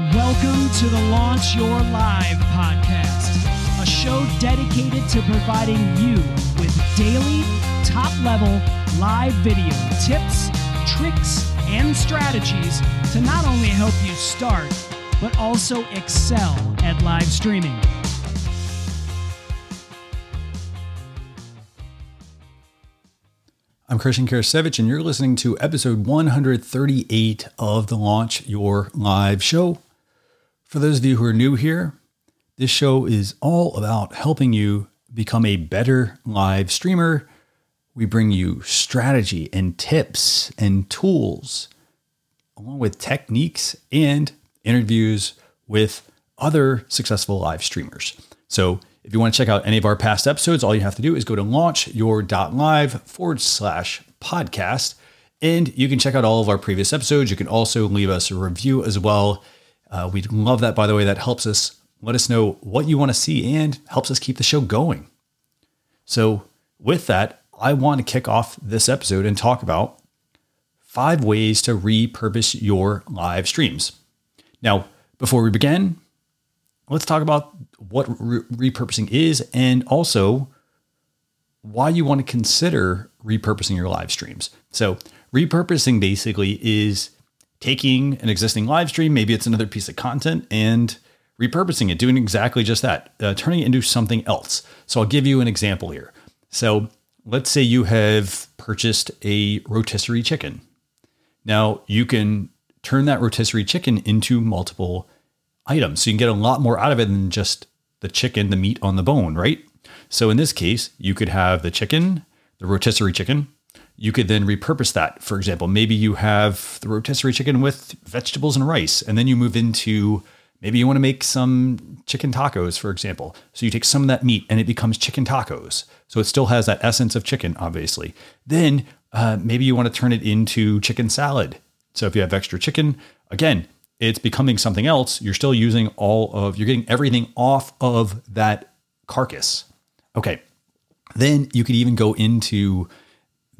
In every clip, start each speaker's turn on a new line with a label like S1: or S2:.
S1: Welcome to the Launch Your Live podcast, a show dedicated to providing you with daily, top level live video tips, tricks, and strategies to not only help you start, but also excel at live streaming.
S2: I'm Christian Karasiewicz, and you're listening to episode 138 of the Launch Your Live show. For those of you who are new here, this show is all about helping you become a better live streamer. We bring you strategy and tips and tools, along with techniques and interviews with other successful live streamers. So, if you want to check out any of our past episodes, all you have to do is go to launchyour.live forward slash podcast. And you can check out all of our previous episodes. You can also leave us a review as well. Uh, we'd love that, by the way. That helps us let us know what you want to see and helps us keep the show going. So, with that, I want to kick off this episode and talk about five ways to repurpose your live streams. Now, before we begin, let's talk about what re- repurposing is and also why you want to consider repurposing your live streams. So, repurposing basically is taking an existing live stream, maybe it's another piece of content, and repurposing it, doing exactly just that, uh, turning it into something else. So, I'll give you an example here. So, let's say you have purchased a rotisserie chicken. Now, you can turn that rotisserie chicken into multiple items. So you can get a lot more out of it than just the chicken, the meat on the bone, right? So in this case, you could have the chicken, the rotisserie chicken. You could then repurpose that. For example, maybe you have the rotisserie chicken with vegetables and rice, and then you move into maybe you want to make some chicken tacos, for example. So you take some of that meat and it becomes chicken tacos. So it still has that essence of chicken, obviously. Then uh, maybe you want to turn it into chicken salad. So if you have extra chicken, again, it's becoming something else. You're still using all of, you're getting everything off of that carcass. Okay. Then you could even go into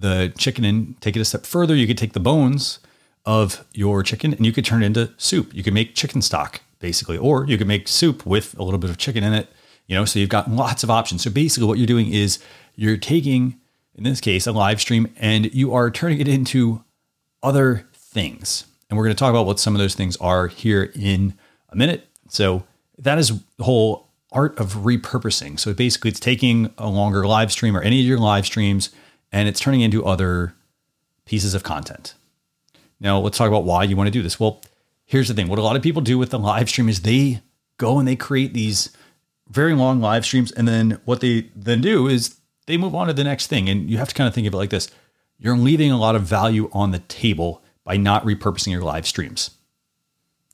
S2: the chicken and take it a step further. You could take the bones of your chicken and you could turn it into soup. You could make chicken stock basically, or you could make soup with a little bit of chicken in it. You know, so you've got lots of options. So basically, what you're doing is you're taking, in this case, a live stream and you are turning it into other things. And we're going to talk about what some of those things are here in a minute. So that is the whole art of repurposing. So basically, it's taking a longer live stream or any of your live streams and it's turning into other pieces of content. Now, let's talk about why you want to do this. Well, here's the thing what a lot of people do with the live stream is they go and they create these very long live streams. And then what they then do is they move on to the next thing. And you have to kind of think of it like this you're leaving a lot of value on the table by not repurposing your live streams.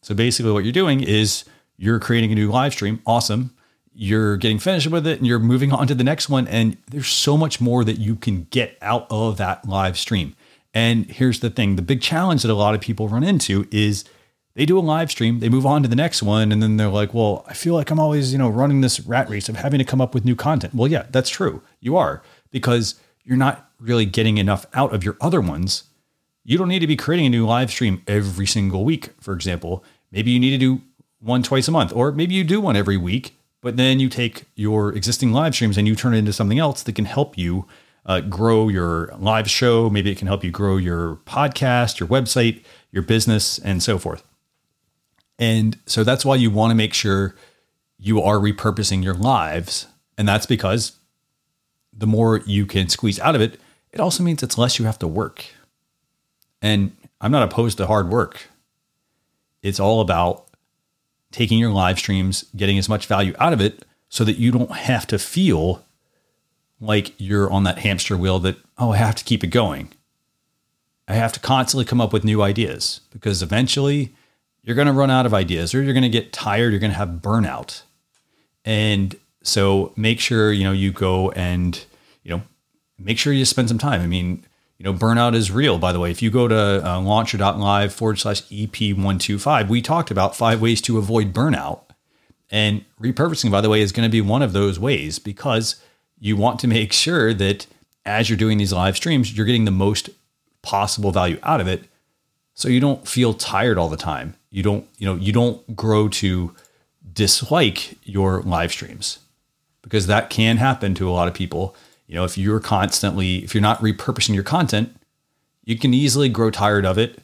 S2: So basically, what you're doing is you're creating a new live stream. Awesome. You're getting finished with it and you're moving on to the next one. And there's so much more that you can get out of that live stream. And here's the thing the big challenge that a lot of people run into is they do a live stream, they move on to the next one, and then they're like, well, I feel like I'm always, you know, running this rat race of having to come up with new content. Well, yeah, that's true. You are because you're not really getting enough out of your other ones you don't need to be creating a new live stream every single week, for example. Maybe you need to do one twice a month, or maybe you do one every week, but then you take your existing live streams and you turn it into something else that can help you uh, grow your live show. Maybe it can help you grow your podcast, your website, your business, and so forth. And so that's why you want to make sure you are repurposing your lives. And that's because the more you can squeeze out of it, it also means it's less you have to work. And I'm not opposed to hard work. It's all about taking your live streams, getting as much value out of it so that you don't have to feel like you're on that hamster wheel that, oh, I have to keep it going. I have to constantly come up with new ideas because eventually you're going to run out of ideas or you're going to get tired, you're going to have burnout. And so make sure, you know, you go and, you know, make sure you spend some time. I mean, you know, burnout is real, by the way. If you go to uh, launchyour.live forward slash EP125, we talked about five ways to avoid burnout. And repurposing, by the way, is going to be one of those ways because you want to make sure that as you're doing these live streams, you're getting the most possible value out of it. So you don't feel tired all the time. you don't, you know, you don't grow to dislike your live streams because that can happen to a lot of people. You know, if you're constantly, if you're not repurposing your content, you can easily grow tired of it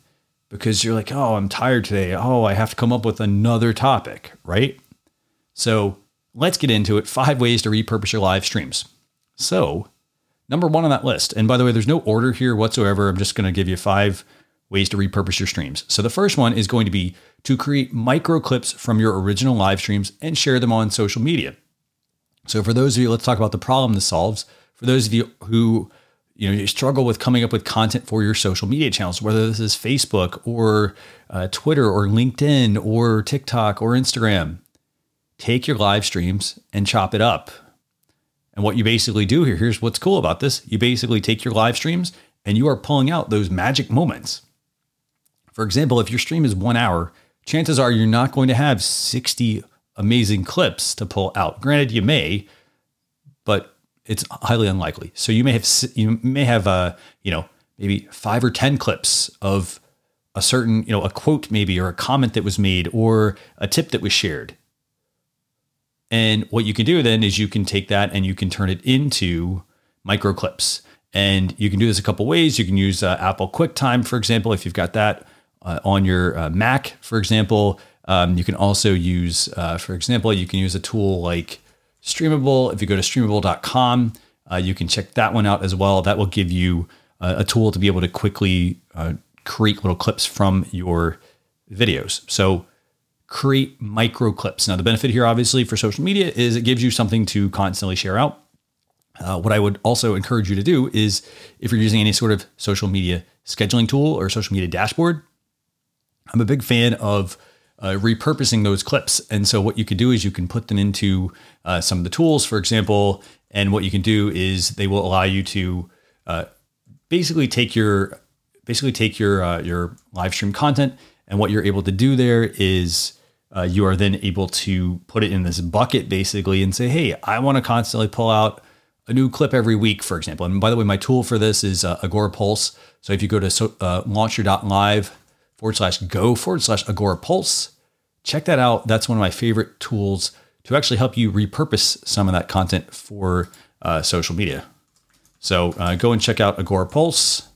S2: because you're like, oh, I'm tired today. Oh, I have to come up with another topic, right? So let's get into it. Five ways to repurpose your live streams. So, number one on that list, and by the way, there's no order here whatsoever. I'm just going to give you five ways to repurpose your streams. So, the first one is going to be to create micro clips from your original live streams and share them on social media. So, for those of you, let's talk about the problem this solves. For those of you who you know you struggle with coming up with content for your social media channels whether this is facebook or uh, twitter or linkedin or tiktok or instagram take your live streams and chop it up. And what you basically do here here's what's cool about this. You basically take your live streams and you are pulling out those magic moments. For example if your stream is one hour chances are you're not going to have 60 amazing clips to pull out. Granted you may but it's highly unlikely. So you may have you may have uh, you know maybe five or ten clips of a certain you know a quote maybe or a comment that was made or a tip that was shared. And what you can do then is you can take that and you can turn it into micro clips. And you can do this a couple ways. You can use uh, Apple QuickTime, for example, if you've got that uh, on your uh, Mac, for example. Um, you can also use, uh, for example, you can use a tool like Streamable. If you go to streamable.com, uh, you can check that one out as well. That will give you uh, a tool to be able to quickly uh, create little clips from your videos. So create micro clips. Now, the benefit here, obviously, for social media is it gives you something to constantly share out. Uh, what I would also encourage you to do is if you're using any sort of social media scheduling tool or social media dashboard, I'm a big fan of uh, repurposing those clips. And so what you can do is you can put them into uh, some of the tools, for example. And what you can do is they will allow you to uh, basically take your basically take your uh, your live stream content, and what you're able to do there is uh, you are then able to put it in this bucket basically and say, hey, I want to constantly pull out a new clip every week, for example. And by the way, my tool for this is uh, Agorapulse. So if you go to so, launchyour.live forward slash go forward slash Agorapulse, check that out. That's one of my favorite tools to actually help you repurpose some of that content for uh, social media. So uh, go and check out Agorapulse.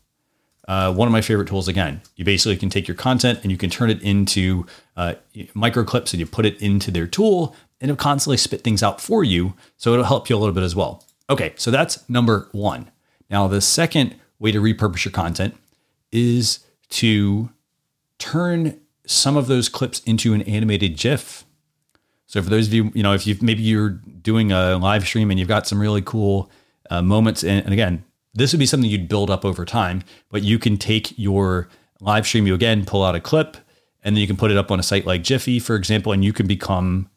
S2: Uh, one of my favorite tools again. You basically can take your content and you can turn it into uh, micro clips and you put it into their tool and it'll constantly spit things out for you. So it'll help you a little bit as well. Okay, so that's number one. Now, the second way to repurpose your content is to turn some of those clips into an animated GIF. So for those of you, you know, if you maybe you're doing a live stream and you've got some really cool uh, moments, and, and again, this would be something you'd build up over time. But you can take your live stream, you again pull out a clip, and then you can put it up on a site like Giphy, for example, and you can become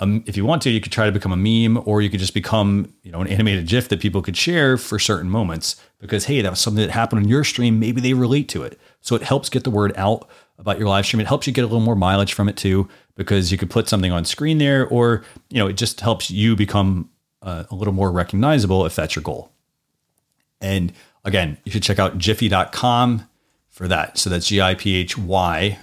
S2: if you want to, you could try to become a meme, or you could just become, you know, an animated GIF that people could share for certain moments. Because hey, that was something that happened on your stream. Maybe they relate to it, so it helps get the word out about your live stream. It helps you get a little more mileage from it too, because you could put something on screen there, or you know, it just helps you become uh, a little more recognizable if that's your goal. And again, you should check out giphy.com for that. So that's G I P H Y.com.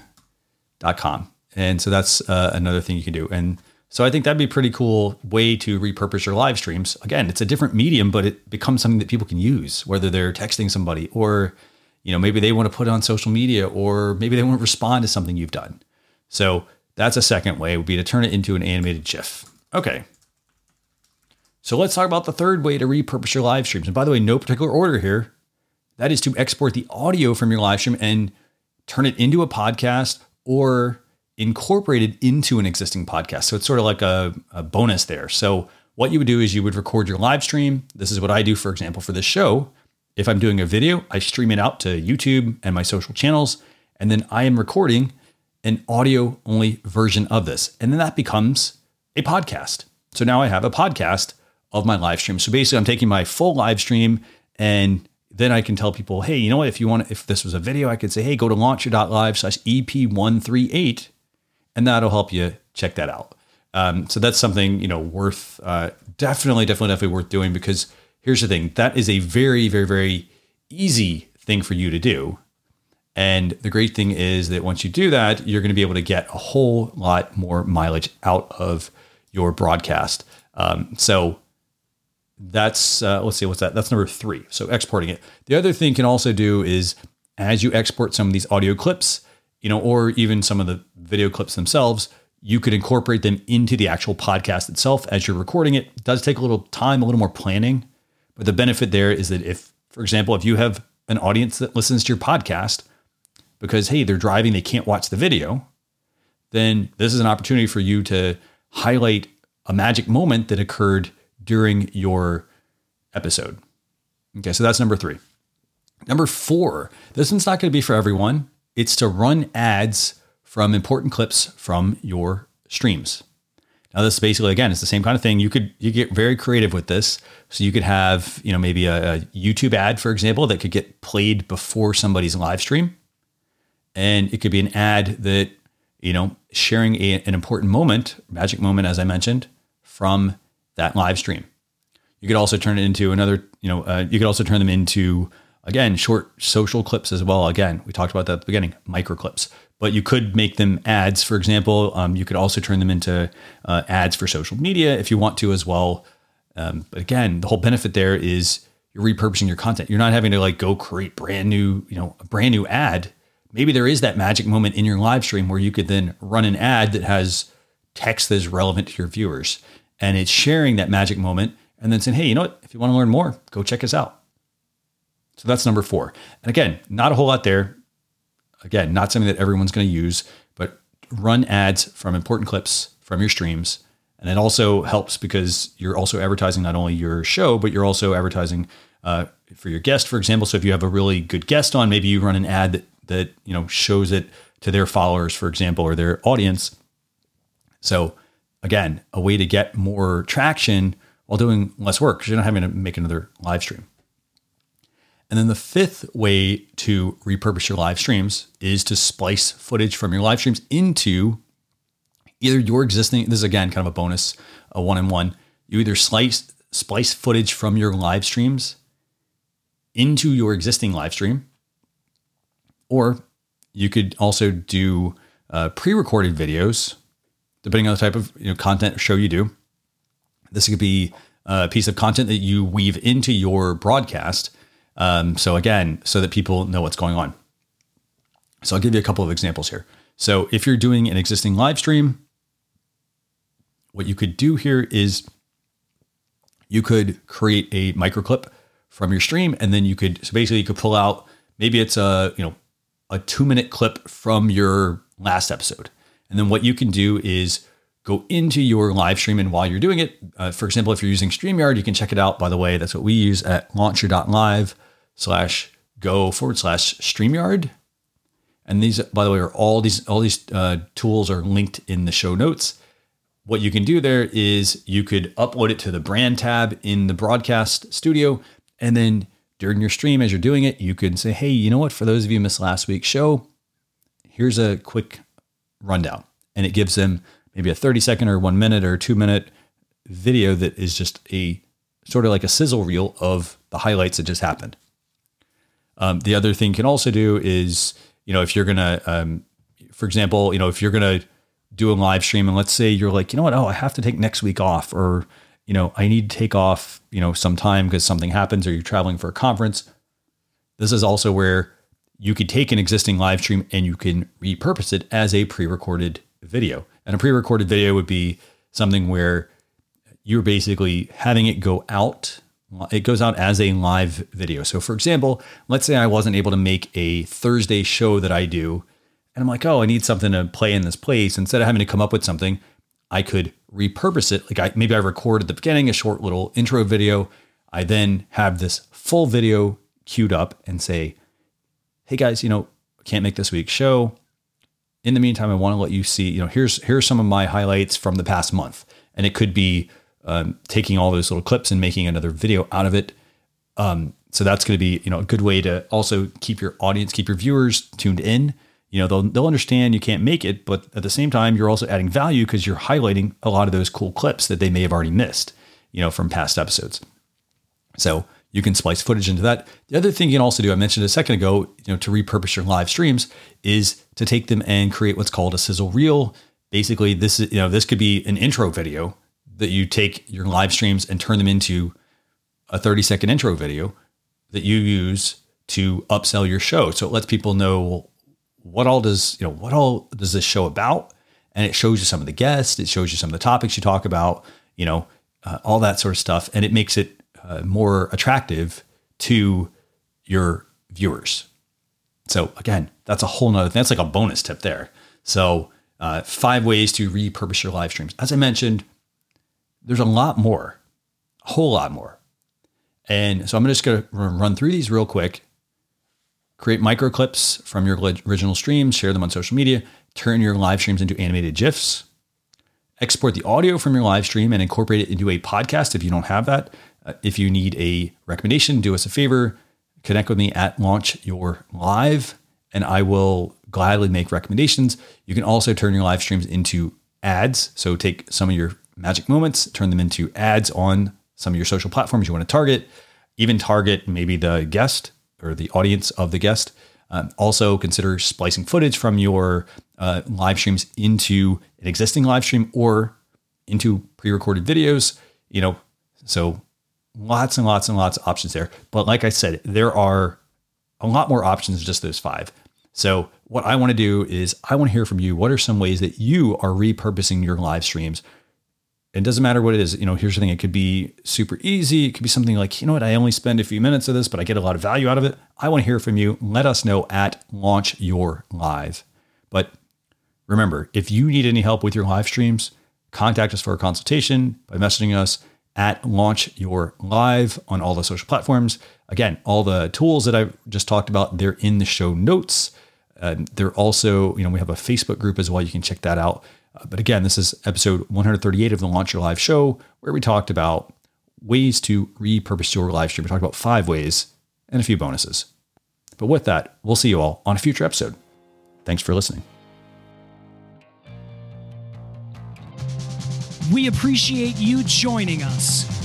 S2: And so that's uh, another thing you can do. And so I think that'd be a pretty cool way to repurpose your live streams. Again, it's a different medium, but it becomes something that people can use, whether they're texting somebody or, you know, maybe they want to put on social media or maybe they want to respond to something you've done. So that's a second way would be to turn it into an animated GIF. Okay. So let's talk about the third way to repurpose your live streams. And by the way, no particular order here. That is to export the audio from your live stream and turn it into a podcast or incorporated into an existing podcast. So it's sort of like a, a, bonus there. So what you would do is you would record your live stream. This is what I do, for example, for this show. If I'm doing a video, I stream it out to YouTube and my social channels, and then I am recording an audio only version of this. And then that becomes a podcast. So now I have a podcast of my live stream. So basically, I'm taking my full live stream and then I can tell people, hey, you know what? If you want, if this was a video, I could say, hey, go to launchyour.live slash EP138 and that'll help you check that out. Um, so that's something you know worth uh, definitely, definitely, definitely worth doing because here's the thing: that is a very, very, very easy thing for you to do, And the great thing is that once you do that, you're going to be able to get a whole lot more mileage out of your broadcast. Um, so that's uh, let's see what's that? That's number three. So exporting it. The other thing you can also do is as you export some of these audio clips you know or even some of the video clips themselves you could incorporate them into the actual podcast itself as you're recording it. it does take a little time a little more planning but the benefit there is that if for example if you have an audience that listens to your podcast because hey they're driving they can't watch the video then this is an opportunity for you to highlight a magic moment that occurred during your episode. Okay, so that's number three. Number four, this one's not going to be for everyone. It's to run ads from important clips from your streams. Now, this basically again, it's the same kind of thing. You could you get very creative with this. So you could have you know maybe a, a YouTube ad, for example, that could get played before somebody's live stream, and it could be an ad that you know sharing a, an important moment, magic moment, as I mentioned, from that live stream. You could also turn it into another, you know, uh, you could also turn them into, again, short social clips as well. Again, we talked about that at the beginning, micro clips, but you could make them ads. For example, um, you could also turn them into uh, ads for social media if you want to as well. Um, but again, the whole benefit there is you're repurposing your content. You're not having to like go create brand new, you know, a brand new ad. Maybe there is that magic moment in your live stream where you could then run an ad that has text that is relevant to your viewers and it's sharing that magic moment and then saying, hey, you know what? If you want to learn more, go check us out. So that's number four. And again, not a whole lot there. Again, not something that everyone's going to use, but run ads from important clips from your streams. And it also helps because you're also advertising not only your show, but you're also advertising uh, for your guest, for example. So if you have a really good guest on, maybe you run an ad that, that you know shows it to their followers, for example, or their audience. So again, a way to get more traction while doing less work because you're not having to make another live stream. And then the fifth way to repurpose your live streams is to splice footage from your live streams into either your existing, this is again kind of a bonus, a one in one. You either slice splice footage from your live streams into your existing live stream, or you could also do uh, pre-recorded videos depending on the type of you know, content show you do. This could be a piece of content that you weave into your broadcast. Um, so again, so that people know what's going on. So I'll give you a couple of examples here. So if you're doing an existing live stream, what you could do here is you could create a microclip from your stream, and then you could so basically you could pull out maybe it's a you know a two minute clip from your last episode, and then what you can do is go into your live stream. And while you're doing it, uh, for example, if you're using StreamYard, you can check it out. By the way, that's what we use at launchyour.live slash go forward slash StreamYard. And these, by the way, are all these all these uh, tools are linked in the show notes. What you can do there is you could upload it to the brand tab in the broadcast studio, and then during your stream as you're doing it, you can say, "Hey, you know what? For those of you missed last week's show, here's a quick rundown. And it gives them maybe a 30 second or one minute or two minute video that is just a sort of like a sizzle reel of the highlights that just happened. Um, the other thing you can also do is, you know, if you're to, um, for example, you know, if you're to do a live stream and let's say you're like, you know what, oh, I have to take next week off or, you know, I need to take off, you know, some time because something happens or you're traveling for a conference. This is also where you could take an existing live stream and you can repurpose it as a pre-recorded video. And a pre-recorded video would be something where you're basically having it go out. It goes out as a live video. So, for example, let's say I wasn't able to make a Thursday show that I do, and I'm like, oh, I need something to play in this place. Instead of having to come up with something, I could repurpose it. Like I, maybe I record at the beginning a short little intro video. I then have this full video queued up and say, hey guys, you know, can't make this week's show. In the meantime, I want to let you see, you know, here's here's some of my highlights from the past month, and it could be um, taking all those little clips and making another video out of it. Um, so that's going to be, you know, a good way to also keep your audience, keep your viewers tuned in. You know, they'll they'll understand you can't make it, but at the same time, you're also adding value because you're highlighting a lot of those cool clips that they may have already missed, you know, from past episodes. So you can splice footage into that. The other thing you can also do, I mentioned a second ago, you know, to repurpose your live streams is to take them and create what's called a sizzle reel. Basically, this is, you know, this could be an intro video that you take your live streams and turn them into a 30 second intro video that you use to upsell your show. So it lets people know what all does, you know, what all does this show about? And it shows you some of the guests, it shows you some of the topics you talk about, you know, uh, all that sort of stuff. And it makes it uh, more attractive to your viewers. So again, that's a whole nother. That's like a bonus tip there. So uh, five ways to repurpose your live streams. As I mentioned, there's a lot more, a whole lot more. And so I'm just going to run through these real quick. Create micro clips from your original streams, share them on social media, turn your live streams into animated GIFs, export the audio from your live stream and incorporate it into a podcast if you don't have that. Uh, if you need a recommendation, do us a favor, connect with me at Launch Your Live, and I will gladly make recommendations. You can also turn your live streams into ads. So take some of your magic moments, turn them into ads on some of your social platforms you want to target, even target maybe the guest or the audience of the guest. Um, also, consider splicing footage from your uh, live streams into an existing live stream or into pre-recorded videos. You know, so lots and lots and lots of options there. But like I said, there are a lot more options than just those five. So what I want to do is I want to hear from you. What are some ways that you are repurposing your live streams? It doesn't matter what it is. You know, here's the thing. It could be super easy. It could be something like, you know what, I only spend a few minutes of this, but I get a lot of value out of it. I want to hear from you. Let us know at Launch Your Live. But remember, if you need any help with your live streams, contact us for a consultation by messaging us at Launch Your Live on all the social platforms. Again, all the tools that I just talked about, they're in the show notes. Uh, they're also, you know, we have a Facebook group as well. You can check that out. Uh, but again, this is episode 138 of the Launch Your Live show, where we talked about ways to repurpose your live stream. We talked about five ways and a few bonuses. But with that, we'll see you all on a future episode. Thanks for listening.
S1: We appreciate you joining us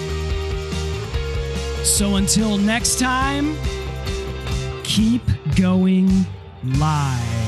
S1: So until next time, keep going live.